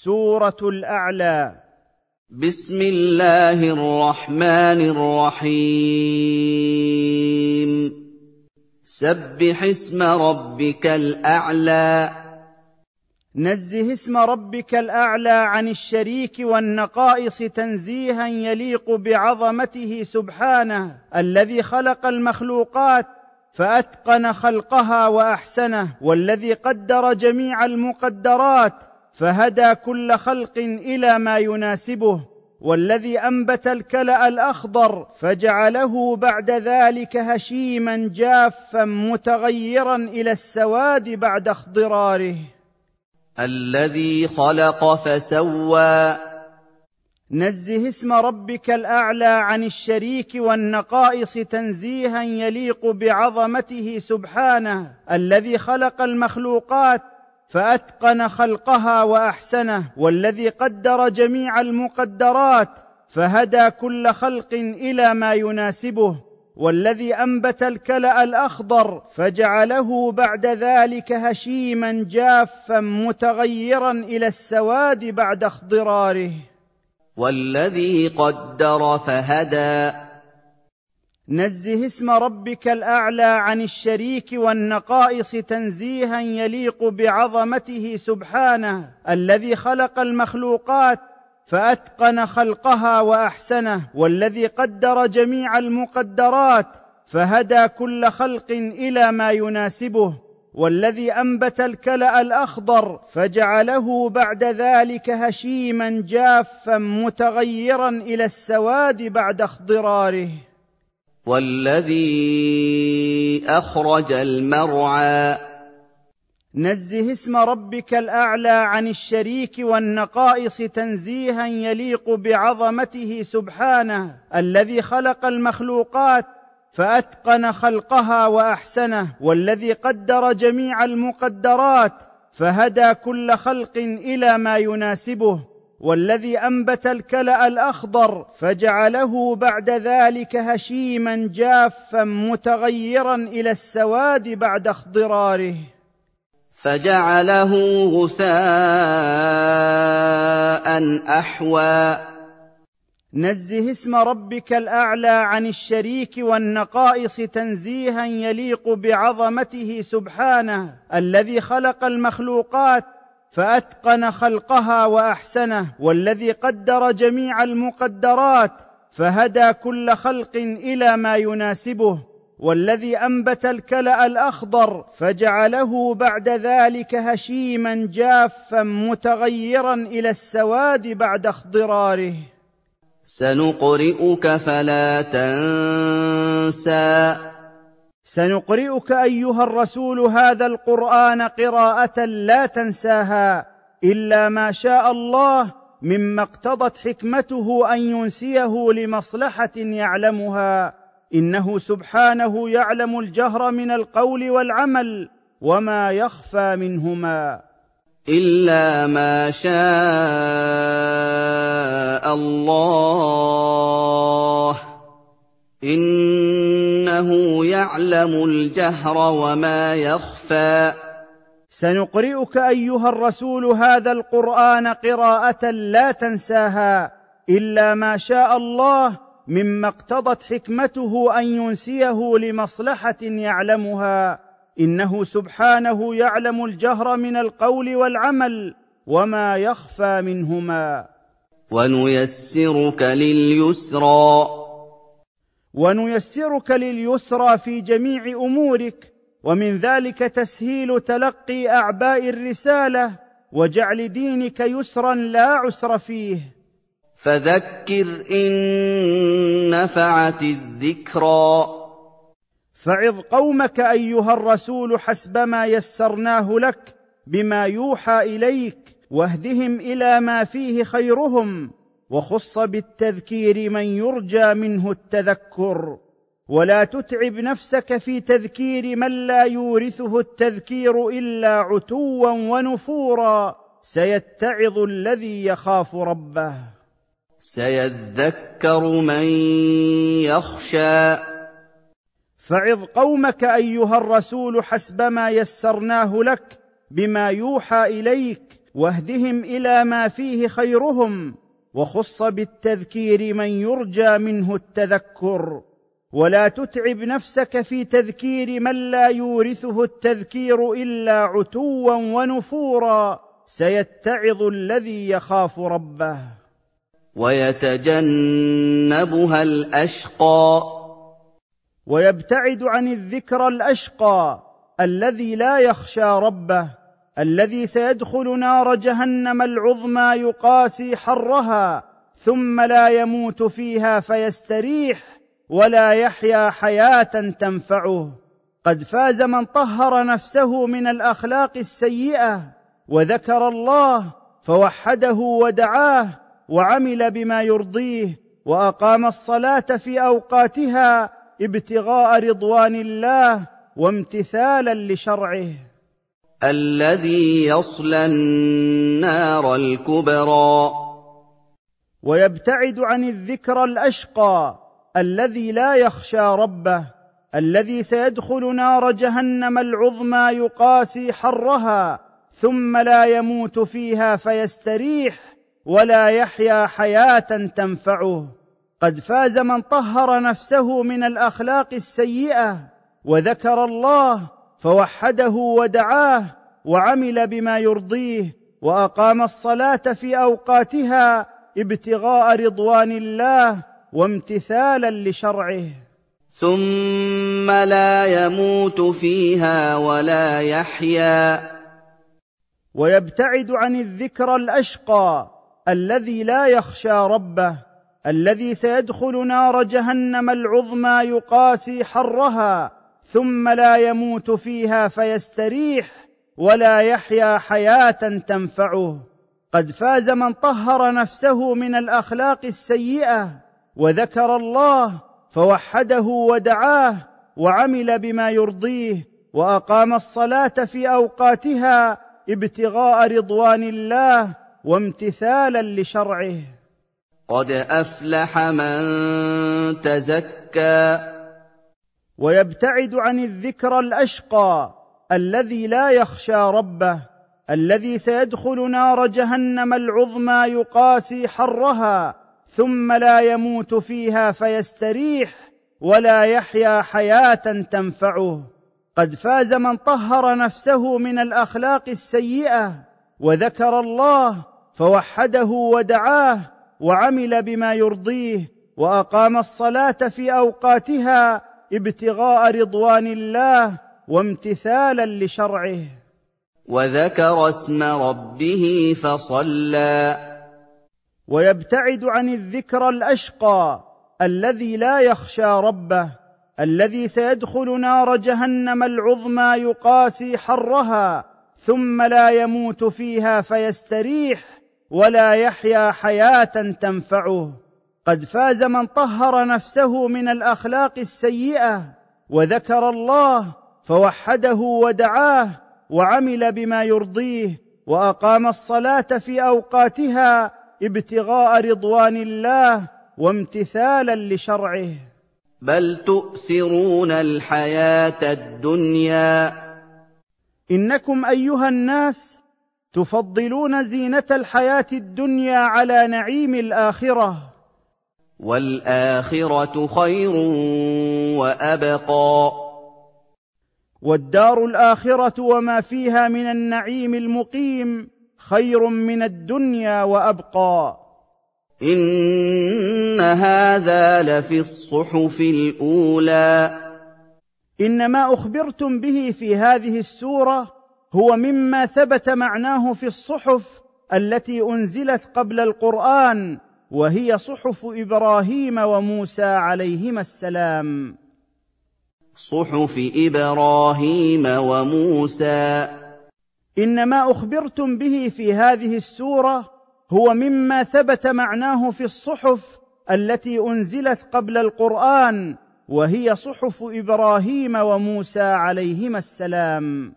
سورة الأعلى. بسم الله الرحمن الرحيم. سبح اسم ربك الأعلى. نزه اسم ربك الأعلى عن الشريك والنقائص تنزيها يليق بعظمته سبحانه الذي خلق المخلوقات فأتقن خلقها وأحسنه والذي قدر جميع المقدرات فهدى كل خلق إلى ما يناسبه والذي أنبت الكلأ الأخضر فجعله بعد ذلك هشيما جافا متغيرا إلى السواد بعد اخضراره الذي خلق فسوى. نزه اسم ربك الأعلى عن الشريك والنقائص تنزيها يليق بعظمته سبحانه الذي خلق المخلوقات فأتقن خلقها وأحسنه والذي قدر جميع المقدرات فهدى كل خلق إلى ما يناسبه والذي أنبت الكلأ الأخضر فجعله بعد ذلك هشيما جافا متغيرا إلى السواد بعد اخضراره والذي قدر فهدى. نزه اسم ربك الأعلى عن الشريك والنقائص تنزيها يليق بعظمته سبحانه الذي خلق المخلوقات فأتقن خلقها وأحسنه والذي قدر جميع المقدرات فهدى كل خلق إلى ما يناسبه والذي أنبت الكلأ الأخضر فجعله بعد ذلك هشيما جافا متغيرا إلى السواد بعد اخضراره والذي أخرج المرعى. نزه اسم ربك الأعلى عن الشريك والنقائص تنزيها يليق بعظمته سبحانه الذي خلق المخلوقات فأتقن خلقها وأحسنه والذي قدر جميع المقدرات فهدى كل خلق إلى ما يناسبه. والذي أنبت الكلأ الأخضر فجعله بعد ذلك هشيما جافا متغيرا إلى السواد بعد اخضراره. فجعله غثاء أحوى. نزه اسم ربك الأعلى عن الشريك والنقائص تنزيها يليق بعظمته سبحانه الذي خلق المخلوقات فأتقن خلقها وأحسنه والذي قدر جميع المقدرات فهدى كل خلق إلى ما يناسبه والذي أنبت الكلأ الأخضر فجعله بعد ذلك هشيما جافا متغيرا إلى السواد بعد اخضراره سنقرئك فلا تنسى. سنقرئك أيها الرسول هذا القرآن قراءة لا تنساها إلا ما شاء الله مما اقتضت حكمته أن ينسيه لمصلحة يعلمها. إنه سبحانه يعلم الجهر من القول والعمل وما يخفى منهما. إلا ما شاء الله. إِنَّهُ يَعْلَمُ الْجَهْرَ وَمَا يَخْفَىٰ. سنقرئك أيها الرسول هذا القرآن قراءة لا تنساها إلا ما شاء الله مما اقتضت حكمته أن ينسيه لمصلحة يعلمها. إنه سبحانه يعلم الجهر من القول والعمل وما يخفى منهما. ونيسرك لليسرى. ونيسرك لليسرى في جميع أمورك ومن ذلك تسهيل تلقي أعباء الرسالة وجعل دينك يسرا لا عسر فيه. فذكر إن نفعت الذكرى. فعظ قومك أيها الرسول حسب ما يسرناه لك بما يوحى إليك واهدهم إلى ما فيه خيرهم. وخص بالتذكير من يرجى منه التذكر ولا تتعب نفسك في تذكير من لا يورثه التذكير إلا عتوا ونفورا سيتعظ الذي يخاف ربه. سيذكر من يخشى. فعظ قومك أيها الرسول حسب ما يسرناه لك بما يوحى إليك واهدهم إلى ما فيه خيرهم وخص بالتذكير من يرجى منه التذكر. ولا تتعب نفسك في تذكير من لا يورثه التذكير إلا عتوا ونفورا. سيتعظ الذي يخاف ربه. ويتجنبها الأشقى. ويبتعد عن الذكر الأشقى الذي لا يخشى ربه. الذي سيدخل نار جهنم العظمى يقاسي حرها ثم لا يموت فيها فيستريح ولا يحيا حياة تنفعه. قد فاز من طهر نفسه من الأخلاق السيئة وذكر الله فوحده ودعاه وعمل بما يرضيه وأقام الصلاة في أوقاتها ابتغاء رضوان الله وامتثالا لشرعه. الذي يصلى النار الكبرى. ويبتعد عن الذكر الأشقى الذي لا يخشى ربه الذي سيدخل نار جهنم العظمى يقاسي حرها ثم لا يموت فيها فيستريح ولا يحيا حياة تنفعه. قد فاز من طهر نفسه من الأخلاق السيئة وذكر الله فوحده ودعاه وعمل بما يرضيه وأقام الصلاة في أوقاتها ابتغاء رضوان الله وامتثالا لشرعه. ثم لا يموت فيها ولا يحيا. ويبتعد عن الذكر الأشقى الذي لا يخشى ربه الذي سيدخل نار جهنم العظمى يقاسي حرها ثم لا يموت فيها فيستريح ولا يحيا حياة تنفعه. قد فاز من طهر نفسه من الأخلاق السيئة وذكر الله فوحده ودعاه وعمل بما يرضيه وأقام الصلاة في أوقاتها ابتغاء رضوان الله وامتثالا لشرعه. قد أفلح من تزكى ويبتعد عن الذكر الأشقى الذي لا يخشى ربه الذي سيدخل نار جهنم العظمى يقاسي حرها ثم لا يموت فيها فيستريح ولا يحيا حياة تنفعه. قد فاز من طهر نفسه من الأخلاق السيئة وذكر الله فوحده ودعاه وعمل بما يرضيه وأقام الصلاة في أوقاتها ابتغاء رضوان الله وامتثالا لشرعه. وذكر اسم ربه فصلى. ويبتعد عن الذكر الأشقى الذي لا يخشى ربه الذي سيدخل نار جهنم العظمى يقاسي حرها ثم لا يموت فيها فيستريح ولا يحيا حياة تنفعه. قد فاز من طهر نفسه من الأخلاق السيئة وذكر الله فوحده ودعاه وعمل بما يرضيه وأقام الصلاة في أوقاتها ابتغاء رضوان الله وامتثالا لشرعه. بل تؤثرون الحياة الدنيا. إنكم أيها الناس تفضلون زينة الحياة الدنيا على نعيم الآخرة. والآخرة خير وأبقى. والدار الآخرة وما فيها من النعيم المقيم خير من الدنيا وأبقى. إن هذا لفي الصحف الأولى. ان ما أخبرتم به في هذه السورة هو مما ثبت معناه في الصحف التي أنزلت قبل القرآن وهي صحف إبراهيم وموسى عليهما السلام. صحف إبراهيم وموسى. ان ما أخبرتم به في هذه السورة هو مما ثبت معناه في الصحف التي أنزلت قبل القرآن وهي صحف إبراهيم وموسى عليهما السلام.